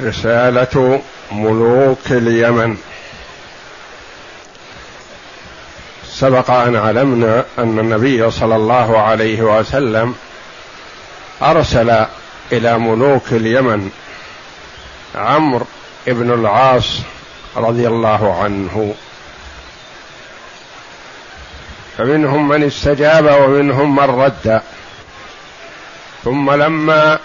رسالة ملوك اليمن. سبق أن علمنا أن النبي صلى الله عليه وسلم أرسل إلى ملوك اليمن عمرو بن العاص رضي الله عنه. فمنهم من استجاب ومنهم من رد. ثم لما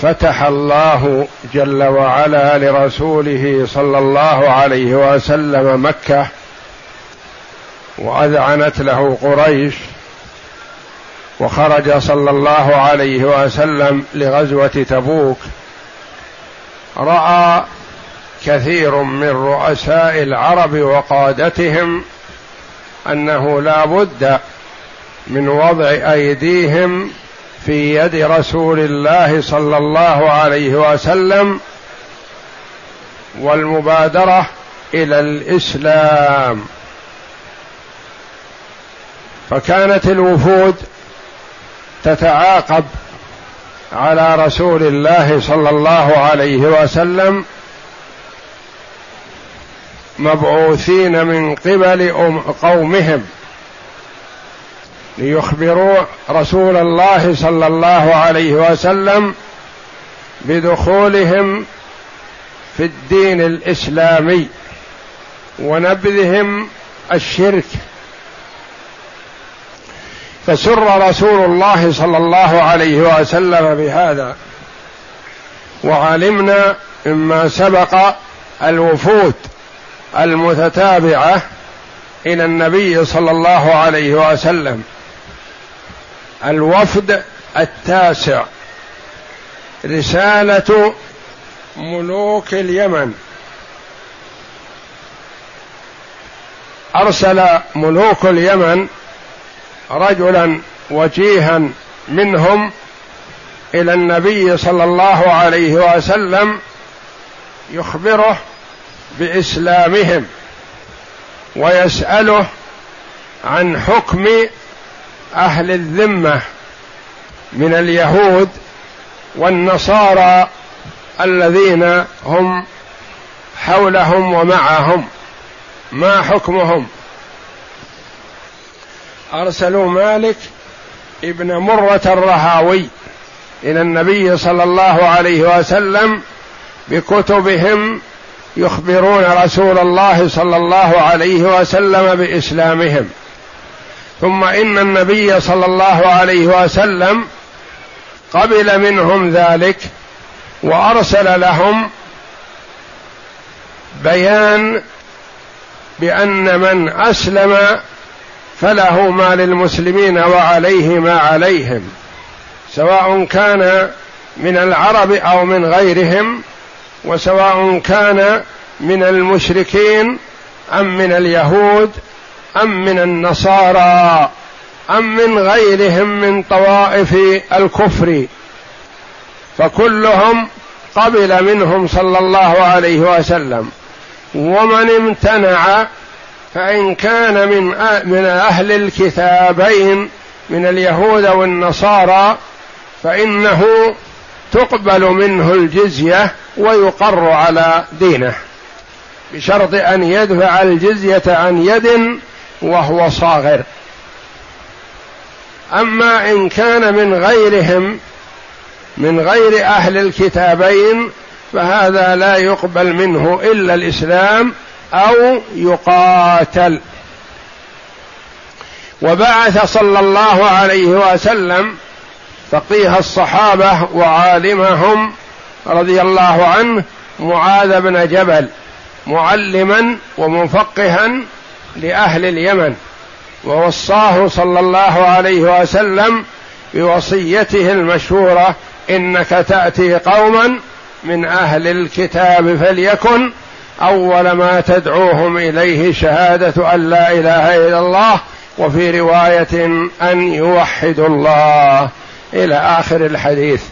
فتح الله جل وعلا لرسوله صلى الله عليه وسلم مكة وأذعنت له قريش وخرج صلى الله عليه وسلم لغزوة تبوك. رأى كثير من رؤساء العرب وقادتهم أنه لا بد من وضع أيديهم في يد رسول الله صلى الله عليه وسلم والمبادرة إلى الإسلام. فكانت الوفود تتعاقب على رسول الله صلى الله عليه وسلم مبعوثين من قبل قومهم. ليخبروا رسول الله صلى الله عليه وسلم بدخولهم في الدين الإسلامي ونبذهم الشرك. فسر رسول الله صلى الله عليه وسلم بهذا وعلمنا مما سبق الوفود المتتابعة إلى النبي صلى الله عليه وسلم. الوفد التاسع. رسالة ملوك اليمن. أرسل ملوك اليمن رجلا وجيها منهم إلى النبي صلى الله عليه وسلم يخبره بإسلامهم ويسأله عن حكم أهل الذمة من اليهود والنصارى الذين هم حولهم ومعهم. ما حكمهم؟ أرسلوا مالك ابن مرة الرهاوي إلى النبي صلى الله عليه وسلم بكتبهم يخبرون رسول الله صلى الله عليه وسلم بإسلامهم. ثم إن النبي صلى الله عليه وسلم قبل منهم ذلك وأرسل لهم بيان بأن من أسلم فله ما للمسلمين وعليه ما عليهم سواء كان من العرب أو من غيرهم وسواء كان من المشركين أم من اليهود أم من النصارى أم من غيرهم من طوائف الكفر. فكلهم قبل منهم صلى الله عليه وسلم. ومن امتنع فإن كان من من أهل الكتابين من اليهود والنصارى فإنه تقبل منه الجزية ويقر على دينه. بشرط أن يدفع الجزية عن يد وهو صاغر. أما إن كان من غيرهم من غير أهل الكتابين فهذا لا يقبل منه إلا الإسلام أو يقاتل. وبعث صلى الله عليه وسلم فقيه الصحابة وعالمهم رضي الله عنه معاذ بن جبل معلما ومفقها لأهل اليمن ووصاه صلى الله عليه وسلم بوصيته المشهورة إنك تأتي قوما من أهل الكتاب فليكن أول ما تدعوهم إليه شهادة أن لا إله إلا الله وفي رواية أن يوحدوا الله. إلى آخر الحديث.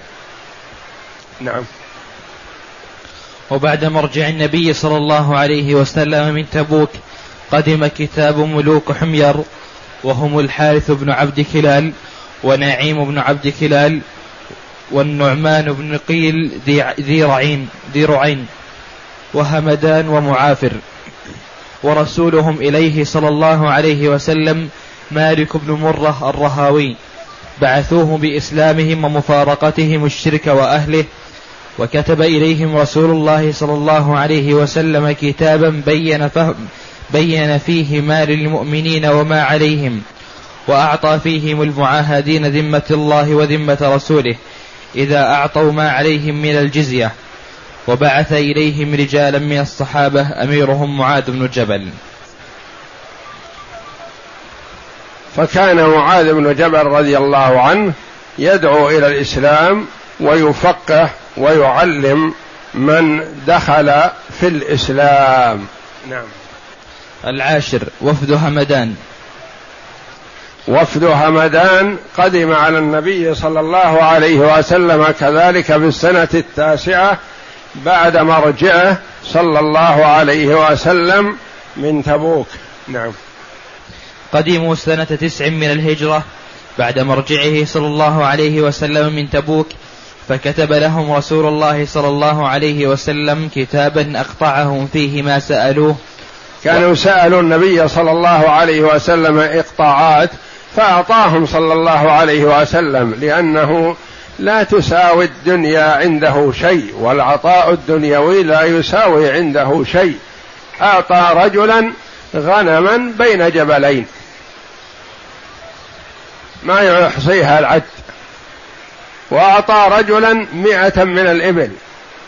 نعم. وبعد مرجع النبي صلى الله عليه وسلم من تبوك قدم كتاب ملوك حمير وهم الحارث بن عبد كلال ونعيم بن عبد كلال والنعمان بن قيل ذي رعين ذي رعين وهمدان ومعافر. ورسولهم إليه صلى الله عليه وسلم مالك بن مرة الرهاوي. بعثوه بإسلامهم ومفارقتهم الشرك وأهله وكتب إليهم رسول الله صلى الله عليه وسلم كتابا بين فهم بين فيه ما للمؤمنين وما عليهم وأعطى فيهم المعاهدين ذمة الله وذمة رسوله إذا أعطوا ما عليهم من الجزية وبعث إليهم رجالا من الصحابة أميرهم معاذ بن جبل. فكان معاذ بن جبل رضي الله عنه يدعو إلى الإسلام ويفقه ويعلم من دخل في الإسلام. نعم. العاشر وفد همدان. وفد همدان قدم على النبي صلى الله عليه وسلم كذلك في السنة التاسعة بعد مرجعه صلى الله عليه وسلم من تبوك. نعم. قدموا سنة تسع من الهجرة بعد مرجعه صلى الله عليه وسلم من تبوك فكتب لهم رسول الله صلى الله عليه وسلم كتابا أقطعهم فيه ما سألوه. كانوا سألوا النبي صلى الله عليه وسلم إقطاعات فأعطاهم صلى الله عليه وسلم لأنه لا تساوي الدنيا عنده شيء والعطاء الدنيوي لا يساوي عنده شيء. أعطى رجلا غنما بين جبلين. ما يحصيها العد. وأعطى رجلا مئة من الإبل.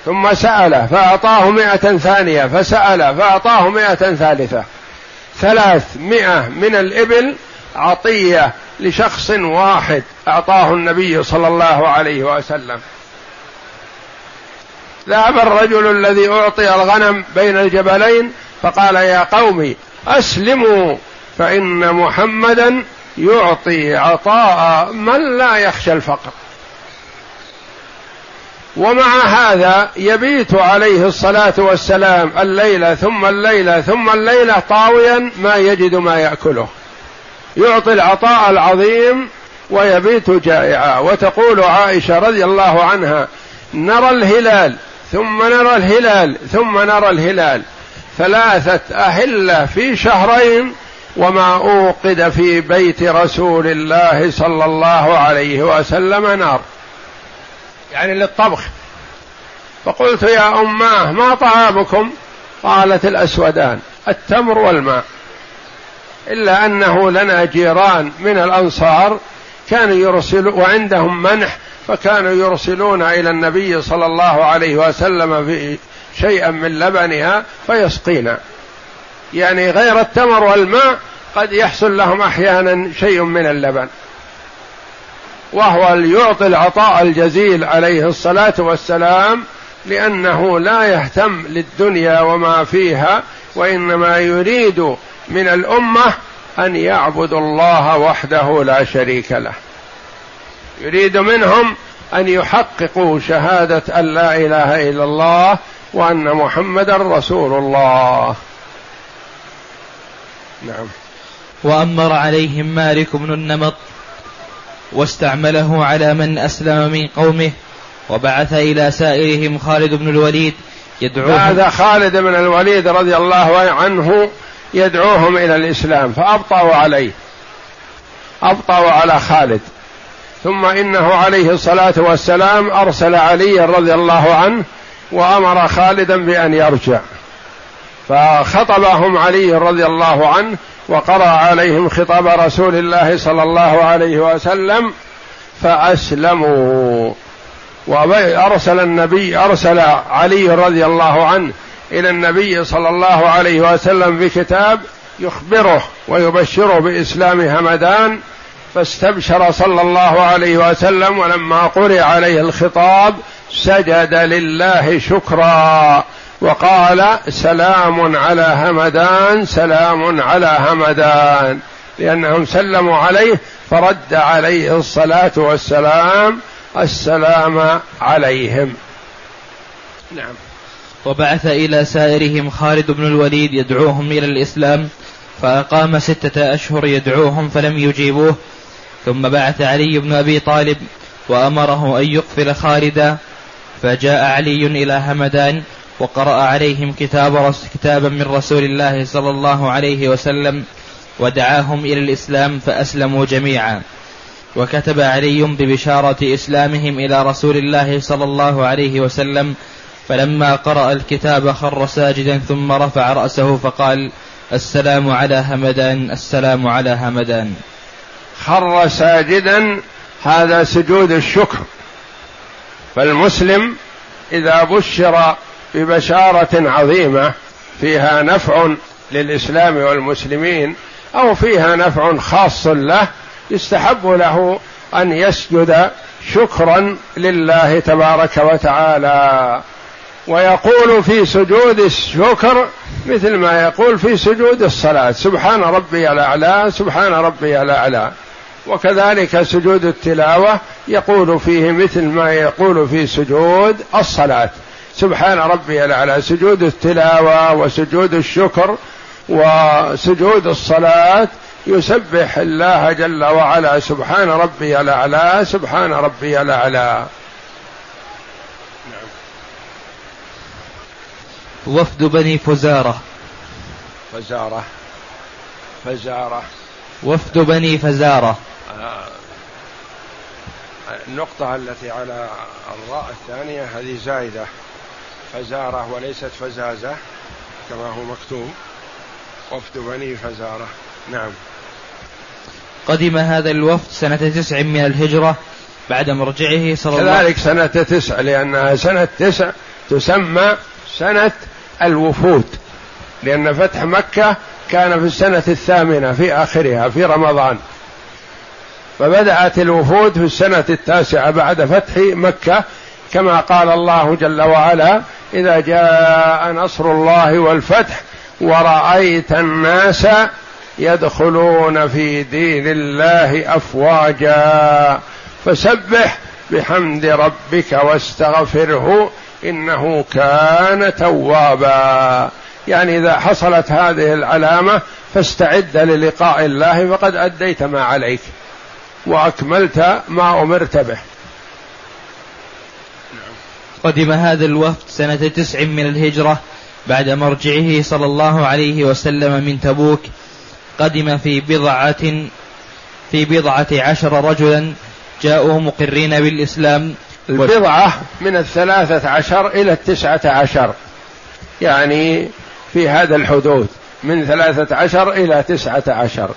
ثم سأل فأعطاه مئة ثانية فسأل فأعطاه مئة ثالثة. ثلاثمائة من الإبل عطية لشخص واحد أعطاه النبي صلى الله عليه وسلم. ذهب الرجل الذي أعطي الغنم بين الجبلين فقال يا قوم أسلموا فإن محمدا يعطي عطاء من لا يخشى الفقر. ومع هذا يبيت عليه الصلاة والسلام الليلة ثم الليلة ثم الليلة طاويا ما يجد ما يأكله. يعطي العطاء العظيم ويبيت جائعا. وتقول عائشة رضي الله عنها نرى الهلال ثم نرى الهلال ثم نرى الهلال. ثلاثة اهله في شهرين وما أوقد في بيت رسول الله صلى الله عليه وسلم نار. يعني للطبخ. فقلت يا اماه ما طعامكم؟ قالت الأسودان التمر والماء. إلا أنه لنا جيران من الأنصار كانوا يرسلون وعندهم منح فكانوا يرسلون إلى النبي صلى الله عليه وسلم في شيئا من لبنها فيسقينا. يعني غير التمر والماء قد يحصل لهم أحيانا شيء من اللبن. وهو يعطي العطاء الجزيل عليه الصلاة والسلام لأنه لا يهتم للدنيا وما فيها وإنما يريد من الأمة أن يعبدوا الله وحده لا شريك له. يريد منهم أن يحققوا شهادة أن لا إله إلا الله وأن محمدا رسول الله. نعم. وأمر عليهم مالك بن النمط واستعمله على من أسلم من قومه وبعث إلى سائرهم خالد بن الوليد يدعوهم بعث خالد بن الوليد رضي الله عنه يدعوهم إلى الإسلام فأبطأوا عليه. أبطأوا على خالد. ثم إنه عليه الصلاة والسلام أرسل علي رضي الله عنه وأمر خالدا بأن يرجع. فخطبهم علي رضي الله عنه وقرأ عليهم خطاب رسول الله صلى الله عليه وسلم فأسلموا. وأرسل النبي أرسل علي رضي الله عنه إلى النبي صلى الله عليه وسلم بكتاب يخبره ويبشره بإسلام همدان فاستبشر صلى الله عليه وسلم ولما قرئ عليه الخطاب سجد لله شكرا. وقال سلام على همدان سلام على همدان. لأنهم سلموا عليه فرد عليه الصلاة والسلام السلام عليهم. نعم. وبعث إلى سائرهم خالد بن الوليد يدعوهم إلى الإسلام فأقام ستة أشهر يدعوهم فلم يجيبوه. ثم بعث علي بن أبي طالب وأمره أن يقفل خالدا فجاء علي إلى همدان وقرأ عليهم كتاب كتابا من رسول الله صلى الله عليه وسلم ودعاهم إلى الإسلام فأسلموا جميعا. وكتب علي ببشارة إسلامهم إلى رسول الله صلى الله عليه وسلم فلما قرأ الكتاب خر ساجدا ثم رفع رأسه فقال السلام على همدان السلام على همدان. خر ساجدا هذا سجود الشكر. فالمسلم إذا بشر ببشارة عظيمة فيها نفع للإسلام والمسلمين أو فيها نفع خاص له يستحب له أن يسجد شكرا لله تبارك وتعالى. ويقول في سجود الشكر مثل ما يقول في سجود الصلاة سبحان ربي الأعلى سبحان ربي الأعلى وكذلك سجود التلاوة يقول فيه مثل ما يقول في سجود الصلاة. سبحان ربي الأعلى سجود التلاوة وسجود الشكر وسجود الصلاة يسبح الله جل وعلا. سبحان ربي الأعلى سبحان ربي الأعلى وفد بني فزارة. فزارة. فزارة. وفد بني فزارة. آه. النقطة التي على الراء الثانية هذه زائدة فزارة وليست فزازة كما هو مكتوب. وفد بني فزارة. نعم. قدم هذا الوفد سنة تسع من الهجرة بعد مرجعه صلى الله عليه وسلم. كذلك سنة تسع لأنها سنة تسع تسمى سنة الوفود. لأن فتح مكة كان في السنة الثامنة في آخرها في رمضان. فبدأت الوفود في السنة التاسعة بعد فتح مكة كما قال الله جل وعلا إذا جاء نصر الله والفتح ورأيت الناس يدخلون في دين الله أفواجا فسبح بحمد ربك واستغفره إنه كان توابا. يعني إذا حصلت هذه العلامه فاستعد للقاء الله فقد أديت ما عليك وأكملت ما أمرت به. قدم هذا الوفد سنة تسع من الهجرة بعد مرجعه صلى الله عليه وسلم من تبوك. قدم في بضعة في بضعة عشر رجلا جاءوا مقرين بالإسلام. البضعة من الثلاثة عشر إلى التسعة عشر. يعني في هذا الحدود من ثلاثة عشر إلى تسعة عشر.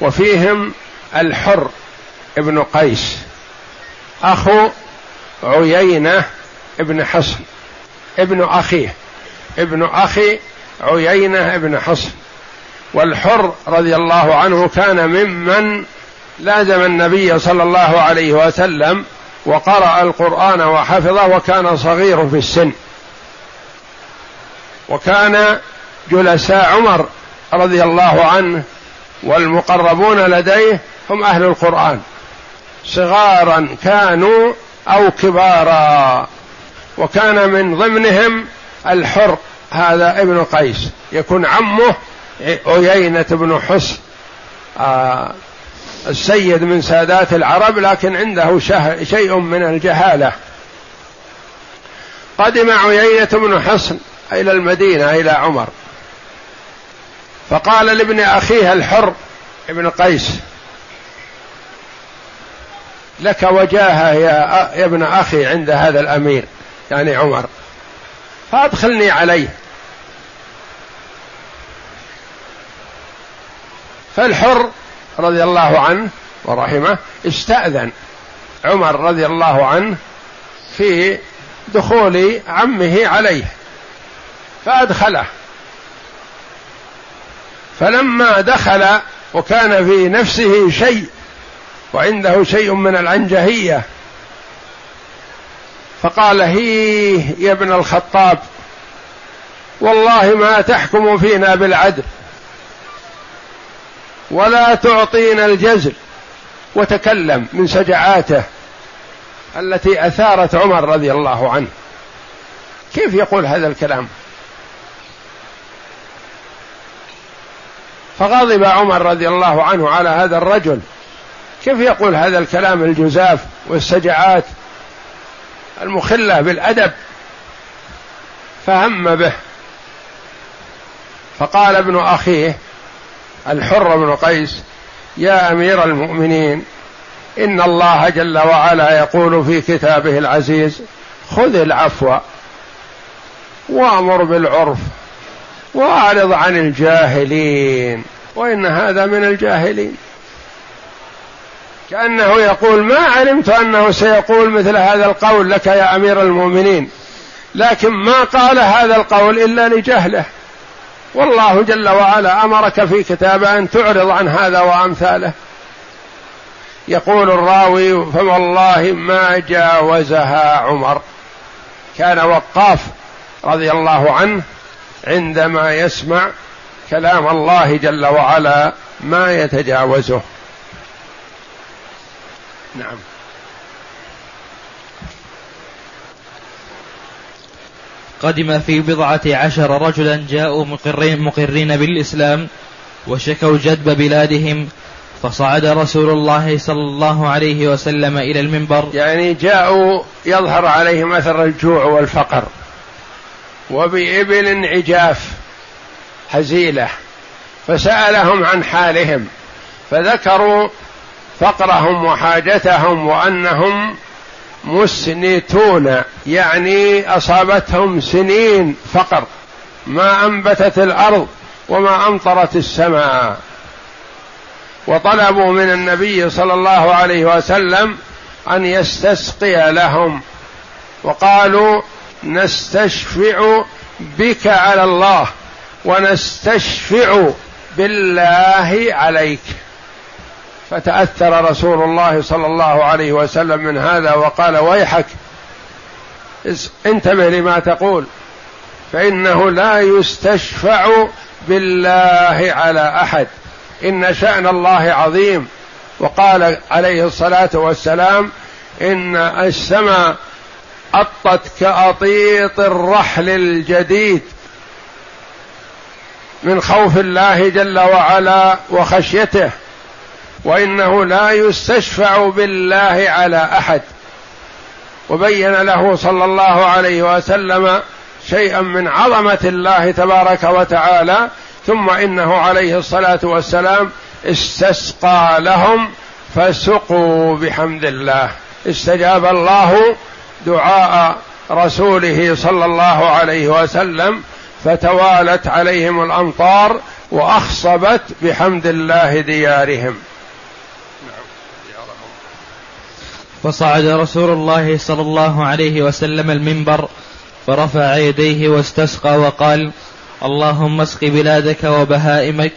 وفيهم الحر ابن قيس. أخو عيينة ابن حصن ابن أخيه ابن أخي عيينة ابن حصن. والحر رضي الله عنه كان ممن لازم النبي صلى الله عليه وسلم وقرأ القرآن وحفظه وكان صغير في السن. وكان جلساء عمر رضي الله عنه والمقربون لديه هم أهل القرآن. صغارا كانوا أو كبارا. وكان من ضمنهم الحر هذا ابن قيس. يكون عمه عيينة بن حصن آه السيد من سادات العرب لكن عنده شيء من الجهالة. قدم عيينة بن حصن إلى المدينة إلى عمر. فقال لابن أخيه الحر ابن قيس لك وجاهة يا ابن أخي عند هذا الأمير. يعني عمر. فأدخلني عليه. فالحر رضي الله عنه ورحمه استأذن عمر رضي الله عنه في دخول عمه عليه. فأدخله. فلما دخل وكان في نفسه شيء وعنده شيء من العنجهية فقال هيه يا ابن الخطاب والله ما تحكم فينا بالعدل ولا تعطينا الجزل وتكلم من سجعاته التي أثارت عمر رضي الله عنه. كيف يقول هذا الكلام؟ فغضب عمر رضي الله عنه على هذا الرجل. كيف يقول هذا الكلام الجزاف والسجعات المخلة بالأدب فهم به. فقال ابن أخيه الحر بن قيس يا أمير المؤمنين إن الله جل وعلا يقول في كتابه العزيز خذ العفو وأمر بالعرف وأعرض عن الجاهلين وإن هذا من الجاهلين. كأنه يقول ما علمت أنه سيقول مثل هذا القول لك يا أمير المؤمنين لكن ما قال هذا القول إلا لجهله. والله جل وعلا أمرك في كتابه أن تعرض عن هذا وأمثاله. يقول الراوي فوالله ما جاوزها عمر. كان وقاف رضي الله عنه عندما يسمع كلام الله جل وعلا ما يتجاوزه. نعم. قدم في بضعة عشر رجلا جاءوا مقرين, مقرين بالإسلام وشكوا جدب بلادهم فصعد رسول الله صلى الله عليه وسلم إلى المنبر. يعني جاءوا يظهر عليهم أثر الجوع والفقر وبإبل عجاف هزيلة فسألهم عن حالهم فذكروا فقرهم وحاجتهم وأنهم مسنتون يعني أصابتهم سنين فقر. ما أنبتت الأرض وما أمطرت السماء. وطلبوا من النبي صلى الله عليه وسلم أن يستسقي لهم. وقالوا نستشفع بك على الله ونستشفع بالله عليك. فتأثر رسول الله صلى الله عليه وسلم من هذا وقال ويحك. انتبه لما تقول. فإنه لا يستشفع بالله على أحد. إن شأن الله عظيم. وقال عليه الصلاة والسلام إن السماء اطت كأطيط الرحل الجديد من خوف الله جل وعلا وخشيته. وإنه لا يستشفع بالله على أحد. وبين له صلى الله عليه وسلم شيئا من عظمة الله تبارك وتعالى ثم إنه عليه الصلاة والسلام استسقى لهم فسقوا بحمد الله. استجاب الله دعاء رسوله صلى الله عليه وسلم فتوالت عليهم الأمطار وأخصبت بحمد الله ديارهم. فصعد رسول الله صلى الله عليه وسلم المنبر فرفع يديه واستسقى وقال اللهم اسق بلادك وبهائمك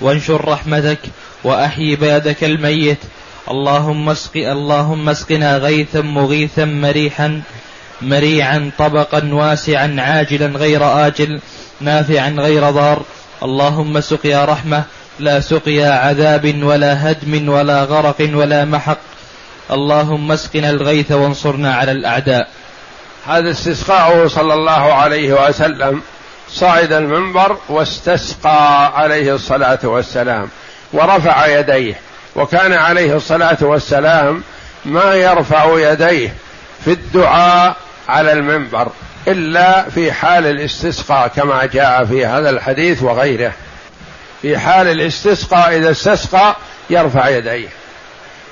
وانشر رحمتك وأحيي بلدك الميت. اللهم اسق اللهم اسقنا غيثا مغيثا مريحا مريعا طبقا واسعا عاجلا غير آجل نافعا غير ضار. اللهم سقيا رحمة لا سقيا عذاب ولا هدم ولا غرق ولا محق. اللهم اسقنا الغيث وانصرنا على الأعداء. هذا استسقاؤه صلى الله عليه وسلم صعد المنبر واستسقى عليه الصلاة والسلام ورفع يديه وكان عليه الصلاة والسلام ما يرفع يديه في الدعاء على المنبر إلا في حال الاستسقاء كما جاء في هذا الحديث وغيره. في حال الاستسقاء إذا استسقى يرفع يديه.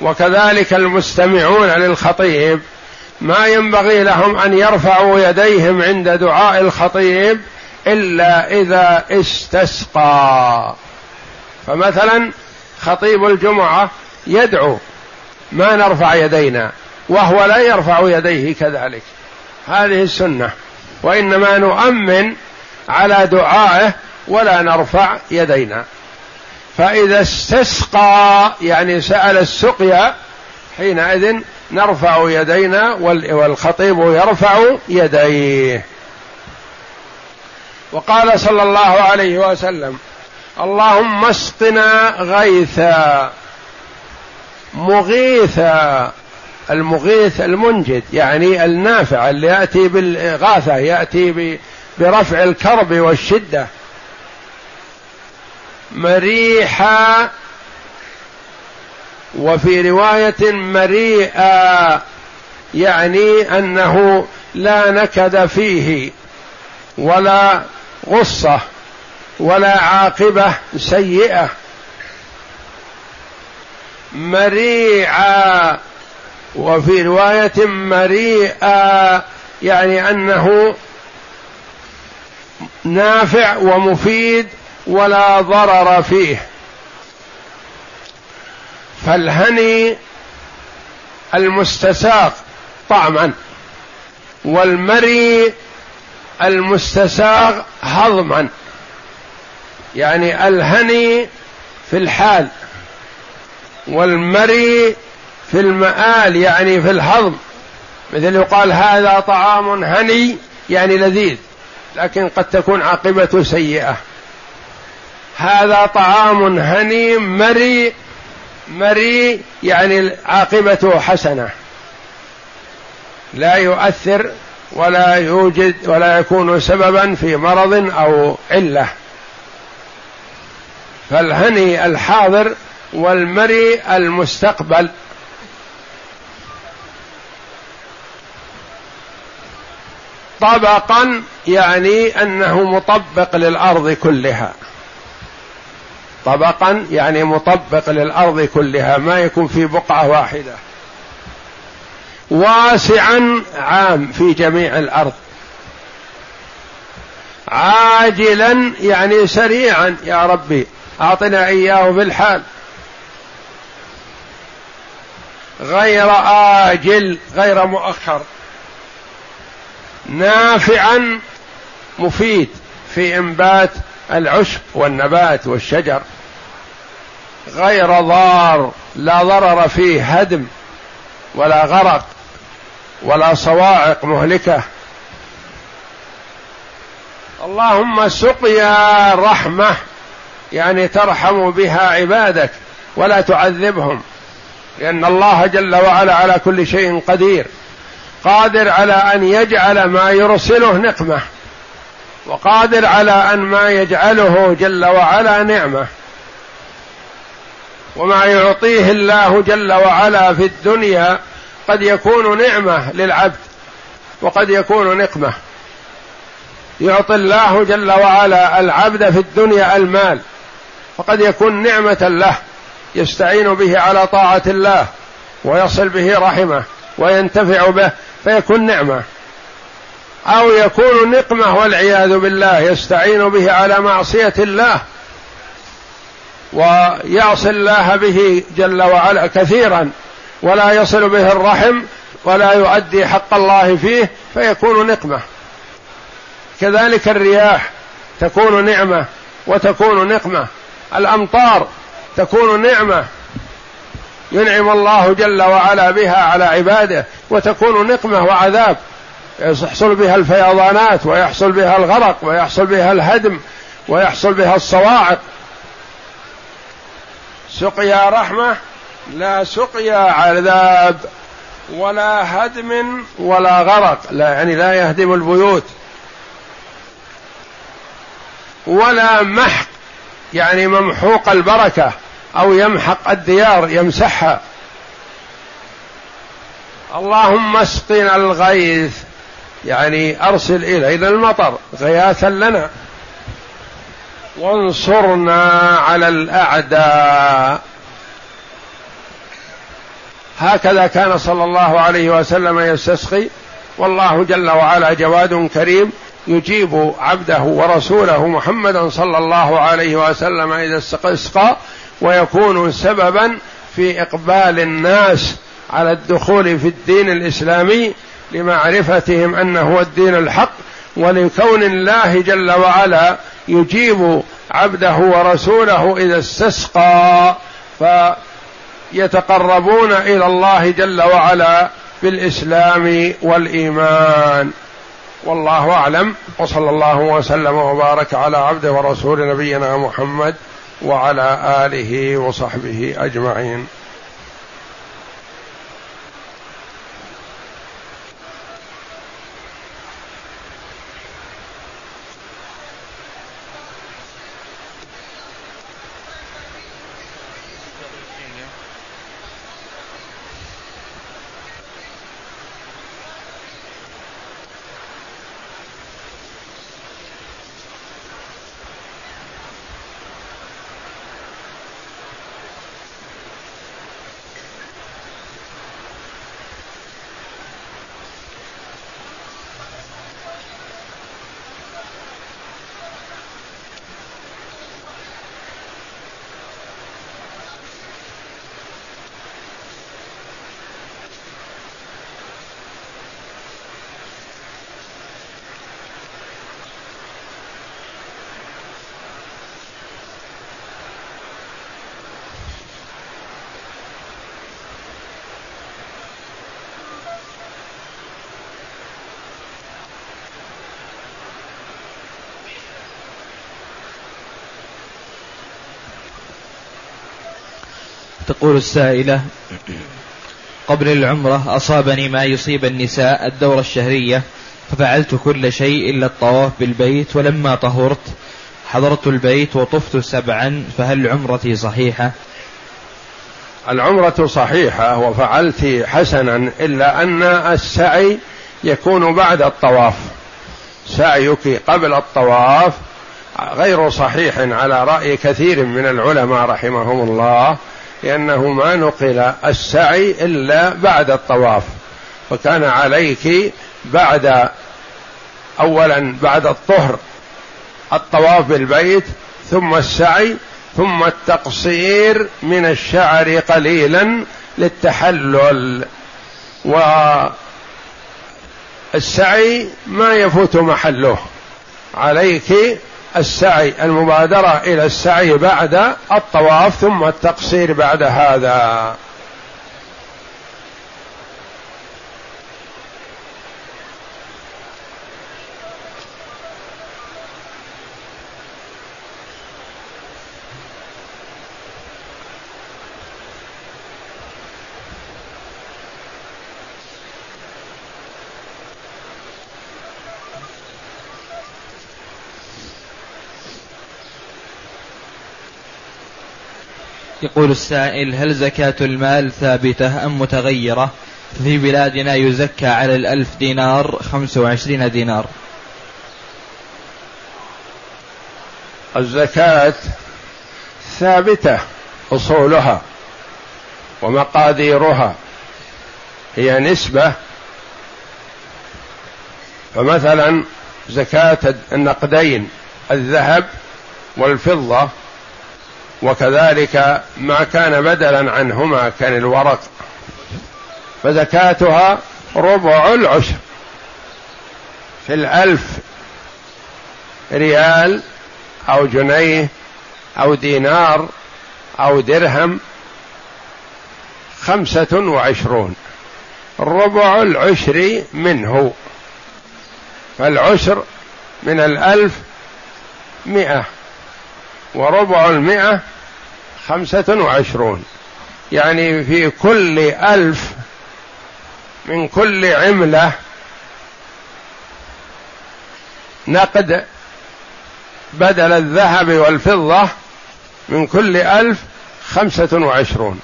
وكذلك المستمعون للخطيب ما ينبغي لهم أن يرفعوا يديهم عند دعاء الخطيب إلا إذا استسقى. فمثلا خطيب الجمعة يدعو ما نرفع يدينا وهو لا يرفع يديه كذلك. هذه السنة. وإنما نؤمن على دعائه ولا نرفع يدينا. فإذا استسقى يعني سأل السقيا حينئذ نرفع يدينا والخطيب يرفع يديه. وقال صلى الله عليه وسلم اللهم اسقنا غيثا مغيثا. المغيث المنجد يعني النافع اللي يأتي بالاغاثه يأتي برفع الكرب والشدة. مريحا وفي رواية مريئا يعني أنه لا نكد فيه ولا غصة ولا عاقبة سيئة. مريعا وفي رواية مريئا يعني أنه نافع ومفيد ولا ضرر فيه. فالهني المستساق طعما والمري المستساغ هضما. يعني الهني في الحال والمري في المآل يعني في الهضم. مثل يقال هذا طعام هني يعني لذيذ لكن قد تكون عاقبته سيئة. هذا طعام هني مري مري يعني عاقبته حسنة. لا يؤثر ولا يوجد ولا يكون سببا في مرض أو عله فالهني الحاضر والمري المستقبل. طبقا يعني أنه مطبق للأرض كلها. طبقا يعني مطبق للأرض كلها ما يكون في بقعة واحدة. واسعا عام في جميع الأرض. عاجلا يعني سريعا يا ربي أعطنا إياه بالحال. غير آجل غير مؤخر. نافعا مفيد في إنبات العشب والنبات والشجر. غير ضار لا ضرر فيه هدم ولا غرق ولا صواعق مهلكة. اللهم سقيا رحمة يعني ترحم بها عبادك ولا تعذبهم لأن الله جل وعلا على كل شيء قدير قادر على أن يجعل ما يرسله نقمة وقادر على أن ما يجعله جل وعلا نعمة. وما يعطيه الله جل وعلا في الدنيا قد يكون نعمة للعبد وقد يكون نقمة. يعطي الله جل وعلا العبد في الدنيا المال فقد يكون نعمة له يستعين به على طاعة الله ويصل به رحمه وينتفع به فيكون نعمة. أو يكون نقمة والعياذ بالله يستعين به على معصية الله ويعصي الله به جل وعلا كثيرا ولا يصل به الرحم ولا يؤدي حق الله فيه فيكون نقمة. كذلك الرياح تكون نعمة وتكون نقمة. الأمطار تكون نعمة. ينعم الله جل وعلا بها على عباده وتكون نقمة وعذاب. يحصل بها الفيضانات ويحصل بها الغرق ويحصل بها الهدم ويحصل بها الصواعق. سقيا رحمة لا سقيا عذاب ولا هدم ولا غرق لا يعني لا يهدم البيوت. ولا محق يعني ممحوق البركة أو يمحق الديار يمسحها اللهم اسقنا الغيث يعني أرسل إلينا المطر غياثا لنا. وانصرنا على الأعداء. هكذا كان صلى الله عليه وسلم يستسقي. والله جل وعلا جواد كريم يجيب عبده ورسوله محمدا صلى الله عليه وسلم إذا استسقى ويكون سببا في إقبال الناس على الدخول في الدين الإسلامي لمعرفتهم انه هو الدين الحق ولكون الله جل وعلا يجيب عبده ورسوله إذا استسقى يتقربون إلى الله جل وعلا بالإسلام والإيمان. والله أعلم وصلى الله وسلم وبارك على عبده ورسول نبينا محمد وعلى آله وصحبه أجمعين. تقول السائلة قبل العمرة أصابني ما يصيب النساء الدورة الشهرية ففعلت كل شيء إلا الطواف بالبيت ولما طهرت حضرت البيت وطفت سبعا فهل عمرتي صحيحة؟ العمرة صحيحة وفعلت حسنا إلا أن السعي يكون بعد الطواف. سعيك قبل الطواف غير صحيح على رأي كثير من العلماء رحمهم الله لأنه ما نقل السعي إلا بعد الطواف فكان عليك بعد أولا بعد الطهر الطواف بالبيت ثم السعي ثم التقصير من الشعر قليلا للتحلل والسعي ما يفوت محله. عليك السعي المبادرة إلى السعي بعد الطواف ثم التقصير بعد هذا. يقول السائل هل زكاة المال ثابتة أم متغيرة؟ في بلادنا يزكى على الألف دينار خمسة وعشرين دينار. الزكاة ثابتة أصولها ومقاديرها هي نسبة. فمثلا زكاة النقدين الذهب والفضة وكذلك ما كان بدلا عنهما كان الورق فزكاتها ربع العشر في الألف ريال أو جنيه أو دينار أو درهم خمسة وعشرون ربع العشر منه فالعشر من الألف مئة. وربع المئة خمسة وعشرون. يعني في كل ألف من كل عملة نقد بدل الذهب والفضة من كل ألف خمسة وعشرون.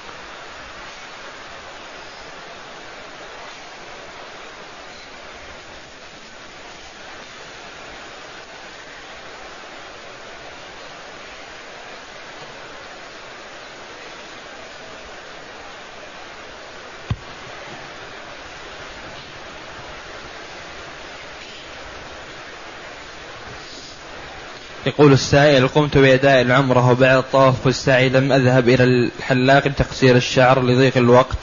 يقول السائل قمت بأداء العمرة وبعد الطواف والسعي لم أذهب إلى الحلاق لتقصير الشعر لضيق الوقت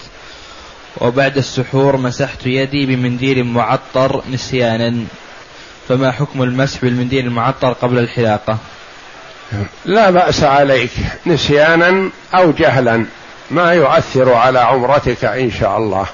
وبعد السحور مسحت يدي بمنديل معطر نسيانا فما حكم المسح بالمنديل المعطر قبل الحلاقة؟ لا بأس عليك نسيانا أو جهلا ما يؤثر على عمرتك إن شاء الله.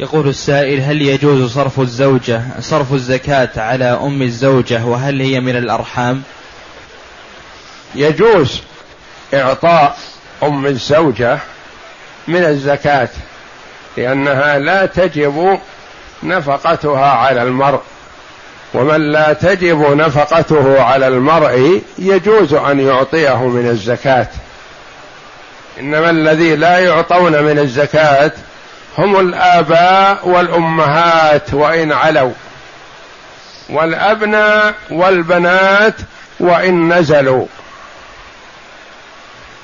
يقول السائل هل يجوز صرف الزوجة صرف الزكاة على أم الزوجة وهل هي من الأرحام؟ يجوز إعطاء أم الزوجة من الزكاة لأنها لا تجب نفقتها على المرء ومن لا تجب نفقته على المرء يجوز أن يعطيه من الزكاة. إنما الذي لا يعطون من الزكاة هم الآباء والأمهات وإن علوا. والأبناء والبنات وإن نزلوا.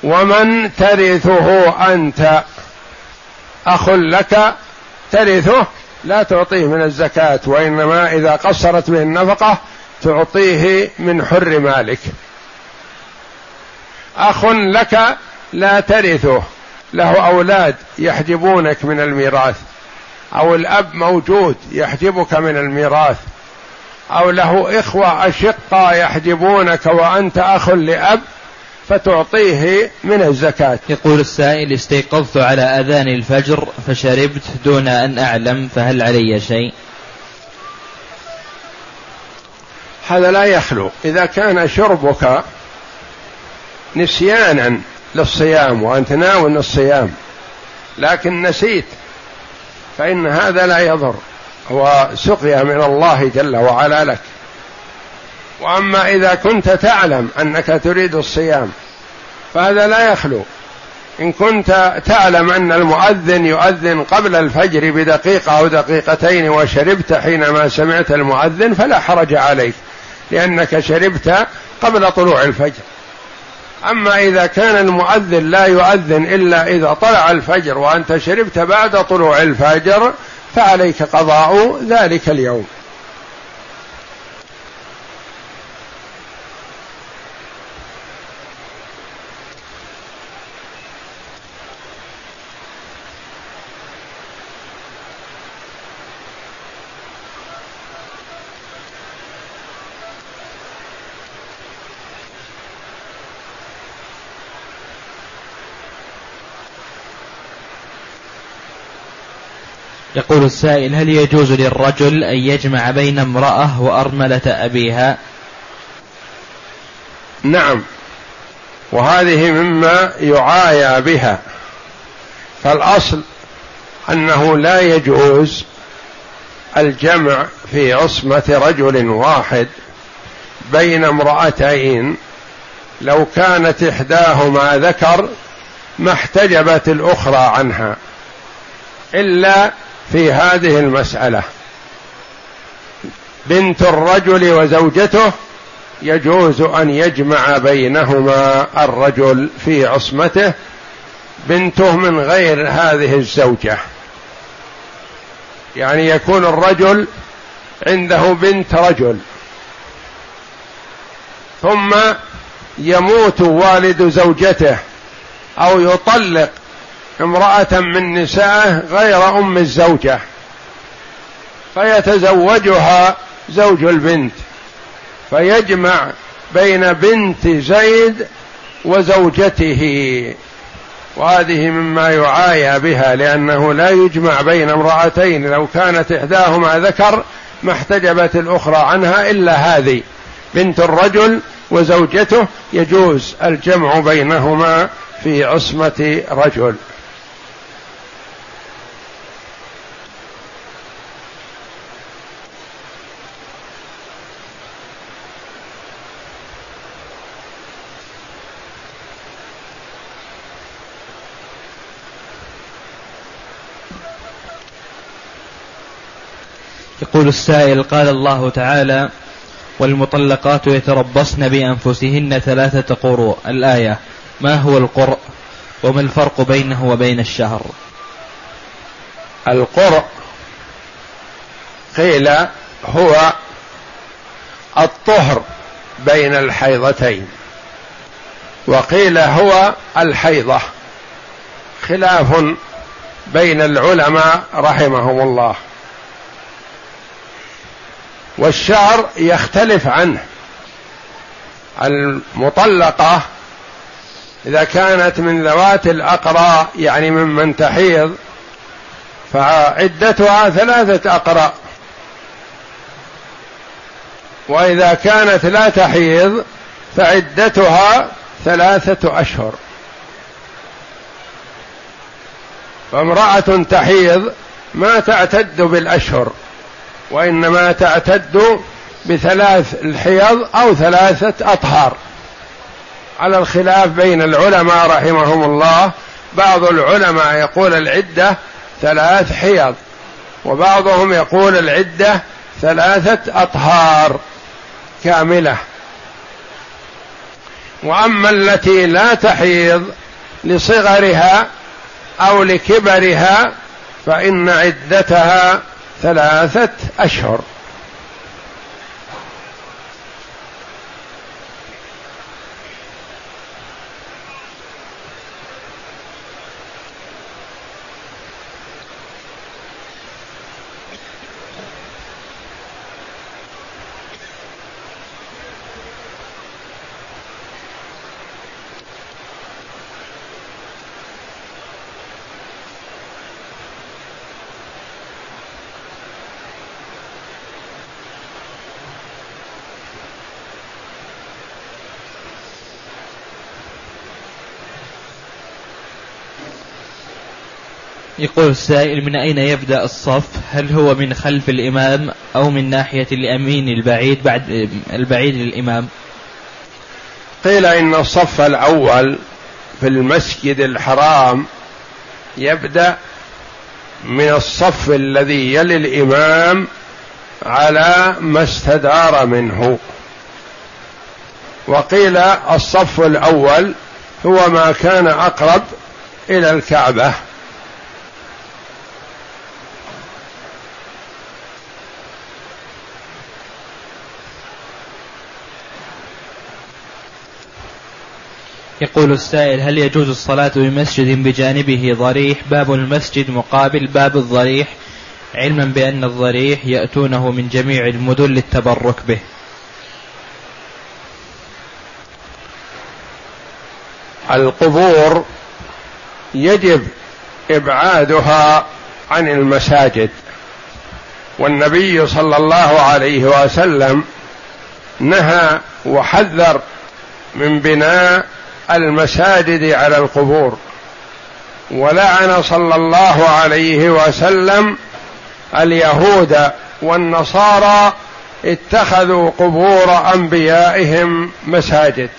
ومن ترثه أنت؟ أخ لك ترثه لا تعطيه من الزكاة وإنما إذا قصرت به النفقة تعطيه من حر مالك. أخ لك لا ترثه. له أولاد يحجبونك من الميراث أو الأب موجود يحجبك من الميراث أو له إخوة أشقة يحجبونك وأنت أخ لأب فتعطيه من الزكاة. يقول السائل استيقظت على أذان الفجر فشربت دون أن أعلم فهل علي شيء؟ هذا لا يخلو. إذا كان شربك نسيانا للصيام وأنت ناوي الصيام لكن نسيت فإن هذا لا يضر. هو سقيا من الله جل وعلا لك. وأما إذا كنت تعلم أنك تريد الصيام فهذا لا يخلو. إن كنت تعلم أن المؤذن يؤذن قبل الفجر بدقيقة أو دقيقتين وشربت حينما سمعت المؤذن فلا حرج عليك لأنك شربت قبل طلوع الفجر. أما إذا كان المؤذن لا يؤذن إلا إذا طلع الفجر وأنت شربت بعد طلوع الفجر فعليك قضاء ذلك اليوم. يقول السائل هل يجوز للرجل أن يجمع بين امرأة وأرملة أبيها؟ نعم. وهذه مما يعايى بها. فالأصل أنه لا يجوز الجمع في عصمة رجل واحد بين امرأتين لو كانت إحداهما ذكر ما احتجبت الأخرى عنها إلا في هذه المسألة. بنت الرجل وزوجته يجوز أن يجمع بينهما الرجل في عصمته بنته من غير هذه الزوجة. يعني يكون الرجل عنده بنت رجل ثم يموت والد زوجته أو يطلق امرأة من نسائه غير أم الزوجة فيتزوجها زوج البنت فيجمع بين بنت زيد وزوجته وهذه مما يعايى بها لأنه لا يجمع بين امرأتين لو كانت إحداهما ذكر ما احتجبت الأخرى عنها إلا هذه بنت الرجل وزوجته يجوز الجمع بينهما في عصمة رجل. يقول السائل قال الله تعالى والمطلقات يتربصن بأنفسهن ثلاثة قروء. الآية ما هو القرء؟ وما الفرق بينه وبين الشهر؟ القرء قيل هو الطهر بين الحيضتين وقيل هو الحيضة خلاف بين العلماء رحمهم الله. والشعر يختلف عنه. المطلقة إذا كانت من ذوات الاقراء يعني ممن تحيض فعدتها ثلاثة اقراء وإذا كانت لا تحيض فعدتها ثلاثة أشهر. فامرأة تحيض ما تعتد بالأشهر. وإنما تعتد بثلاث الحيض أو ثلاثة أطهار. على الخلاف بين العلماء رحمهم الله بعض العلماء يقول العدة ثلاث حيض وبعضهم يقول العدة ثلاثة أطهار كاملة. وأما التي لا تحيض لصغرها أو لكبرها فإن عدتها ثلاثة أشهر. يقول السائل من أين يبدأ الصف؟ هل هو من خلف الإمام أو من ناحية اليمين البعيد بعد البعيد للإمام؟ قيل إن الصف الأول في المسجد الحرام يبدأ من الصف الذي يلي الإمام على ما استدار منه. وقيل الصف الأول هو ما كان أقرب إلى الكعبة. يقول السائل هل يجوز الصلاة بمسجد بجانبه ضريح؟ باب المسجد مقابل باب الضريح. علما بأن الضريح يأتونه من جميع المدن للتبرك به. القبور يجب إبعادها عن المساجد. والنبي صلى الله عليه وسلم نهى وحذر من بناء المساجد على القبور. ولعن صلى الله عليه وسلم اليهود والنصارى اتخذوا قبور أنبيائهم مساجد.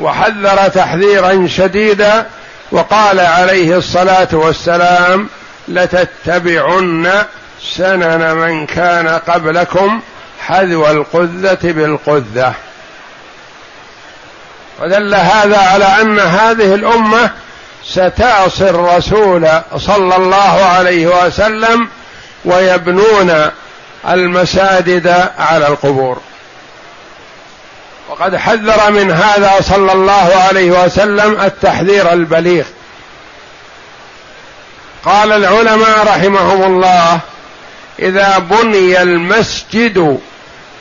وحذر تحذيرا شديدا وقال عليه الصلاة والسلام لتتبعن سنن من كان قبلكم حذو القذة بالقذة. ودل هذا على أن هذه الأمة ستعصي الرسول صلى الله عليه وسلم ويبنون المساجد على القبور. وقد حذر من هذا صلى الله عليه وسلم التحذير البليغ. قال العلماء رحمهم الله إذا بني المسجد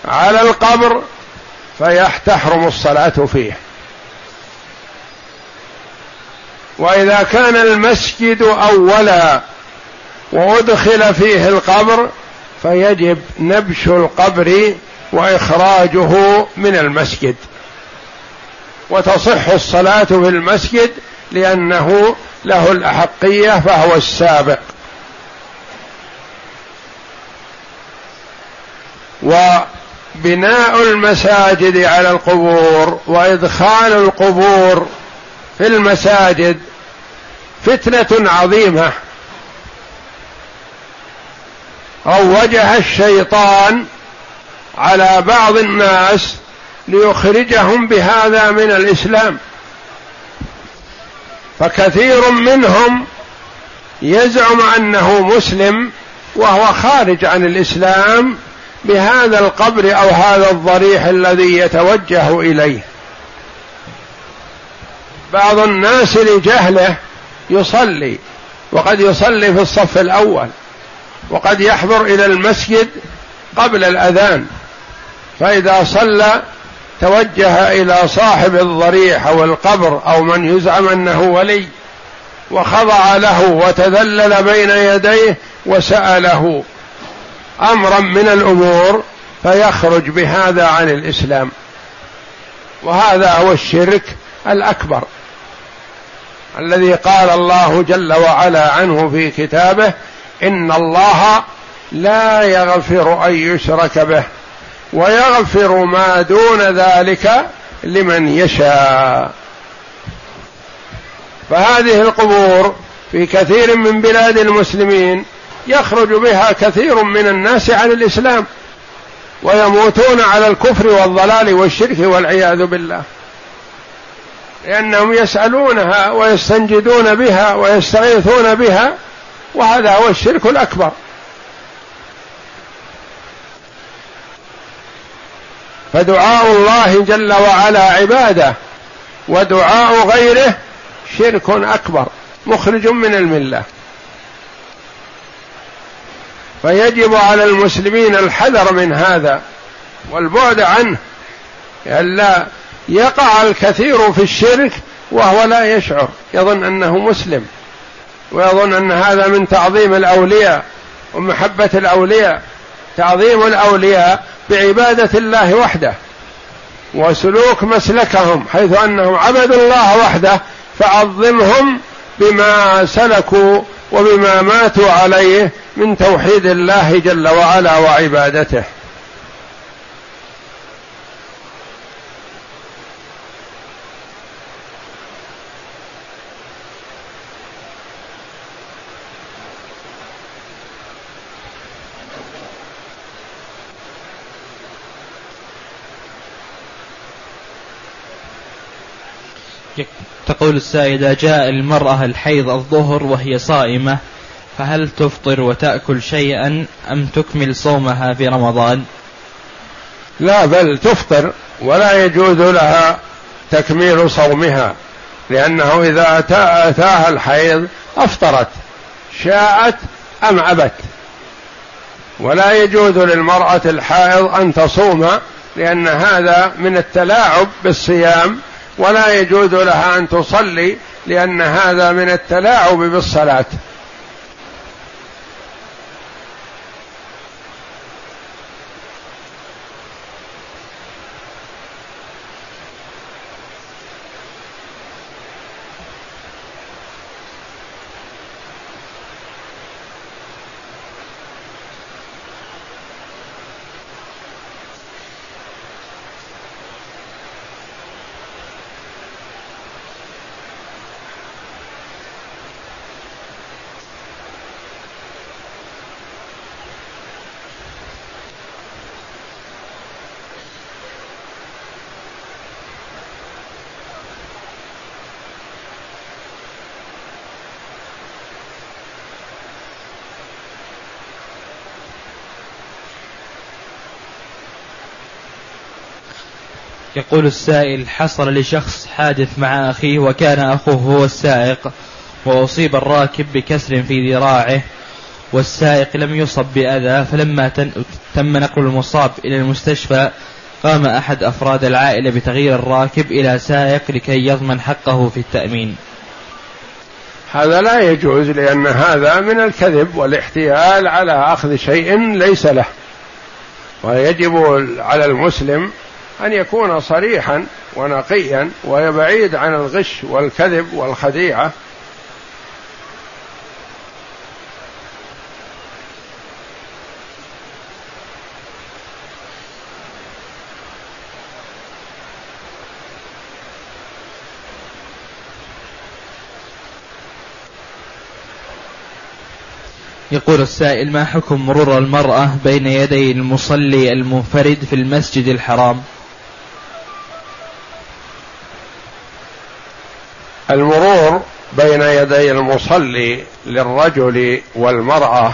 على القبر فيحتحرم الصلاة فيه. وإذا كان المسجد أولا وأدخل فيه القبر فيجب نبش القبر وإخراجه من المسجد. وتصح الصلاة في المسجد لأنه له الأحقية فهو السابق. وبناء المساجد على القبور وإدخال القبور في المساجد فتنة عظيمة. روجها الشيطان على بعض الناس ليخرجهم بهذا من الإسلام. فكثير منهم يزعم أنه مسلم وهو خارج عن الإسلام بهذا القبر أو هذا الضريح الذي يتوجه إليه. بعض الناس لجهله يصلي وقد يصلي في الصف الأول وقد يحضر إلى المسجد قبل الأذان فإذا صلى توجه إلى صاحب الضريح أو القبر أو من يزعم أنه ولي وخضع له وتذلل بين يديه وسأله أمرا من الأمور فيخرج بهذا عن الإسلام. وهذا هو الشرك الأكبر. الذي قال الله جل وعلا عنه في كتابه إن الله لا يغفر أن يشرك به ويغفر ما دون ذلك لمن يشاء. فهذه القبور في كثير من بلاد المسلمين يخرج بها كثير من الناس عن الإسلام ويموتون على الكفر والضلال والشرك والعياذ بالله. لأنهم يسألونها ويستنجدون بها ويستغيثون بها وهذا هو الشرك الأكبر. فدعاء الله جل وعلا عباده ودعاء غيره شرك أكبر مخرج من الملة. فيجب على المسلمين الحذر من هذا والبعد عنه لئلا يقع الكثير في الشرك وهو لا يشعر. يظن أنه مسلم ويظن أن هذا من تعظيم الأولياء ومحبة الأولياء. تعظيم الأولياء بعبادة الله وحده وسلوك مسلكهم حيث أنهم عبدوا الله وحده فعظمهم بما سلكوا وبما ماتوا عليه من توحيد الله جل وعلا وعبادته. تقول السائدة جاء المرأة الحيض الظهر وهي صائمة فهل تفطر وتأكل شيئا أم تكمل صومها في رمضان؟ لا بل تفطر ولا يجوز لها تكميل صومها لأنه إذا أتاها الحيض أفطرت شاءت أم أبت ولا يجوز للمرأة الحائض أن تصوم لأن هذا من التلاعب بالصيام ولا يجوز لها أن تصلي لأن هذا من التلاعب بالصلاة. يقول السائل حصل لشخص حادث مع أخيه وكان أخوه هو السائق وأصيب الراكب بكسر في ذراعه والسائق لم يصب بأذى فلما تم نقل المصاب إلى المستشفى قام أحد أفراد العائلة بتغيير الراكب إلى سائق لكي يضمن حقه في التأمين. هذا لا يجوز لأن هذا من الكذب والاحتيال على أخذ شيء ليس له ويجب على المسلم أن يكون صريحا ونقيا ويبعيد عن الغش والكذب والخديعة. يقول السائل ما حكم مرور المرأة بين يدي المصلي المنفرد في المسجد الحرام؟ المرور بين يدي المصلي للرجل والمرأة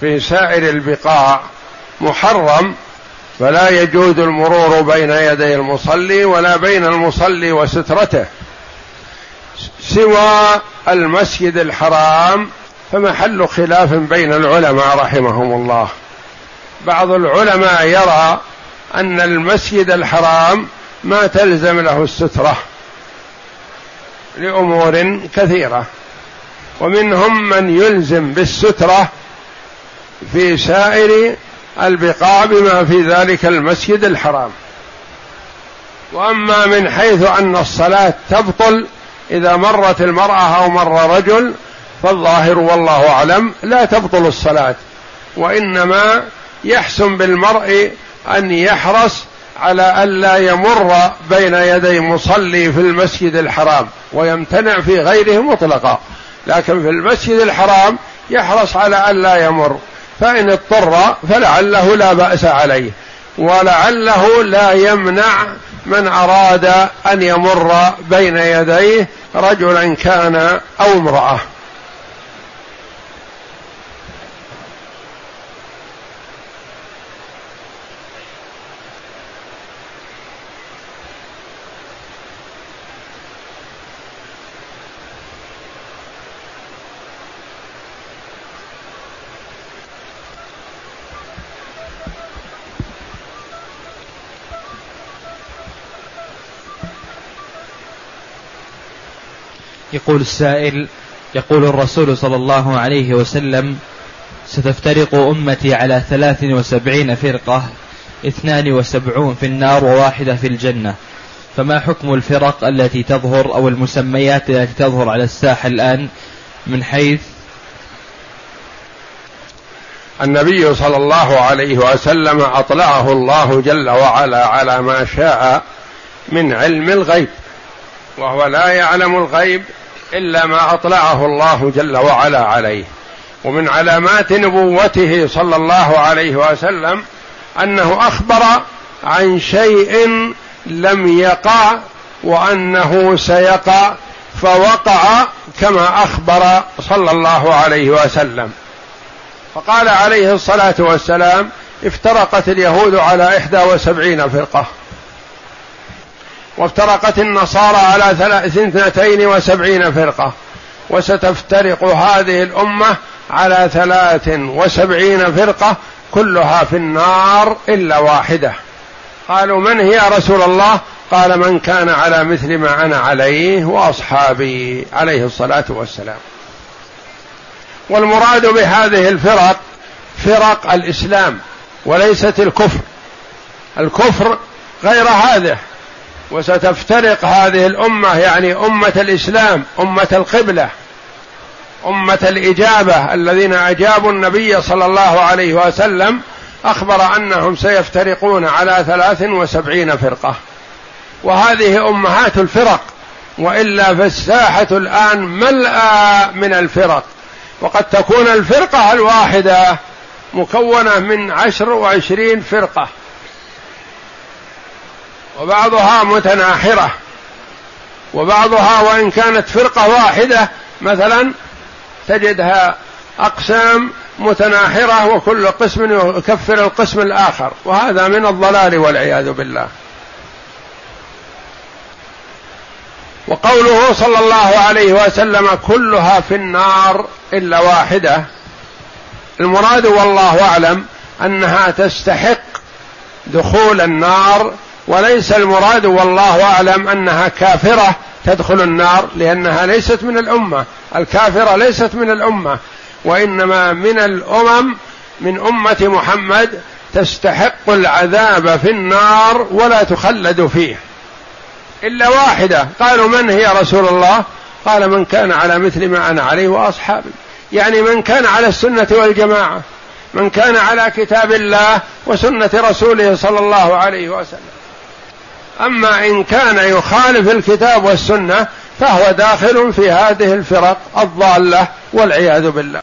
في سائر البقاع محرم فلا يجوز المرور بين يدي المصلي ولا بين المصلي وسترته. سوى المسجد الحرام فمحل خلاف بين العلماء رحمهم الله. بعض العلماء يرى أن المسجد الحرام ما تلزم له السترة. لأمور كثيرة. ومنهم من يلزم بالسترة في سائر البقاع بما في ذلك المسجد الحرام. وأما من حيث أن الصلاة تبطل إذا مرت المرأة أو مر رجل فالظاهر والله أعلم لا تبطل الصلاة. وإنما يحسن بالمرء أن يحرص على الا يمر بين يدي مصلي في المسجد الحرام ويمتنع في غيره مطلقا. لكن في المسجد الحرام يحرص على الا يمر. فإن اضطر فلعله لا بأس عليه. ولعله لا يمنع من أراد أن يمر بين يديه رجلا كان أو امرأة. يقول السائل يقول الرسول صلى الله عليه وسلم ستفترق أمتي على ثلاث وسبعين فرقة اثنان وسبعون في النار وواحدة في الجنة. فما حكم الفرق التي تظهر أو المسميات التي تظهر على الساحة الآن من حيث؟ النبي صلى الله عليه وسلم أطلعه الله جل وعلا على ما شاء من علم الغيب. وهو لا يعلم الغيب إلا ما أطلعه الله جل وعلا عليه. ومن علامات نبوته صلى الله عليه وسلم أنه أخبر عن شيء لم يقع وأنه سيقع فوقع كما أخبر صلى الله عليه وسلم. فقال عليه الصلاة والسلام افترقت اليهود على إحدى وسبعين فرقة. وافترقت النصارى على اثنتين وسبعين فرقة. وستفترق هذه الأمة على ثلاث وسبعين فرقة كلها في النار إلا واحدة. قالوا من هي رسول الله؟ قال من كان على مثل ما أنا عليه وأصحابي عليه الصلاة والسلام. والمراد بهذه الفرق فرق الإسلام وليست الكفر. الكفر غير هذه. وستفترق هذه الأمة يعني أمة الإسلام أمة القبلة أمة الإجابة الذين أجابوا النبي صلى الله عليه وسلم أخبر أنهم سيفترقون على ثلاث وسبعين فرقة. وهذه أمهات الفرق وإلا فالساحة الآن ملأى من الفرق. وقد تكون الفرقة الواحدة مكونة من عشر وعشرين فرقة. وبعضها متناحرة. وبعضها وإن كانت فرقة واحدة مثلا تجدها أقسام متناحرة وكل قسم يكفر القسم الآخر وهذا من الضلال والعياذ بالله. وقوله صلى الله عليه وسلم كلها في النار إلا واحدة المراد والله أعلم أنها تستحق دخول النار وليس المراد والله أعلم أنها كافرة تدخل النار لأنها ليست من الأمة. الكافرة ليست من الأمة وإنما من الأمم من أمة محمد تستحق العذاب في النار ولا تخلد فيه. إلا واحدة. قالوا من هي رسول الله؟ قال من كان على مثل ما أنا عليه وأصحابي. يعني من كان على السنة والجماعة من كان على كتاب الله وسنة رسوله صلى الله عليه وسلم. أما إن كان يخالف الكتاب والسنة فهو داخل في هذه الفرق الضالة والعياذ بالله.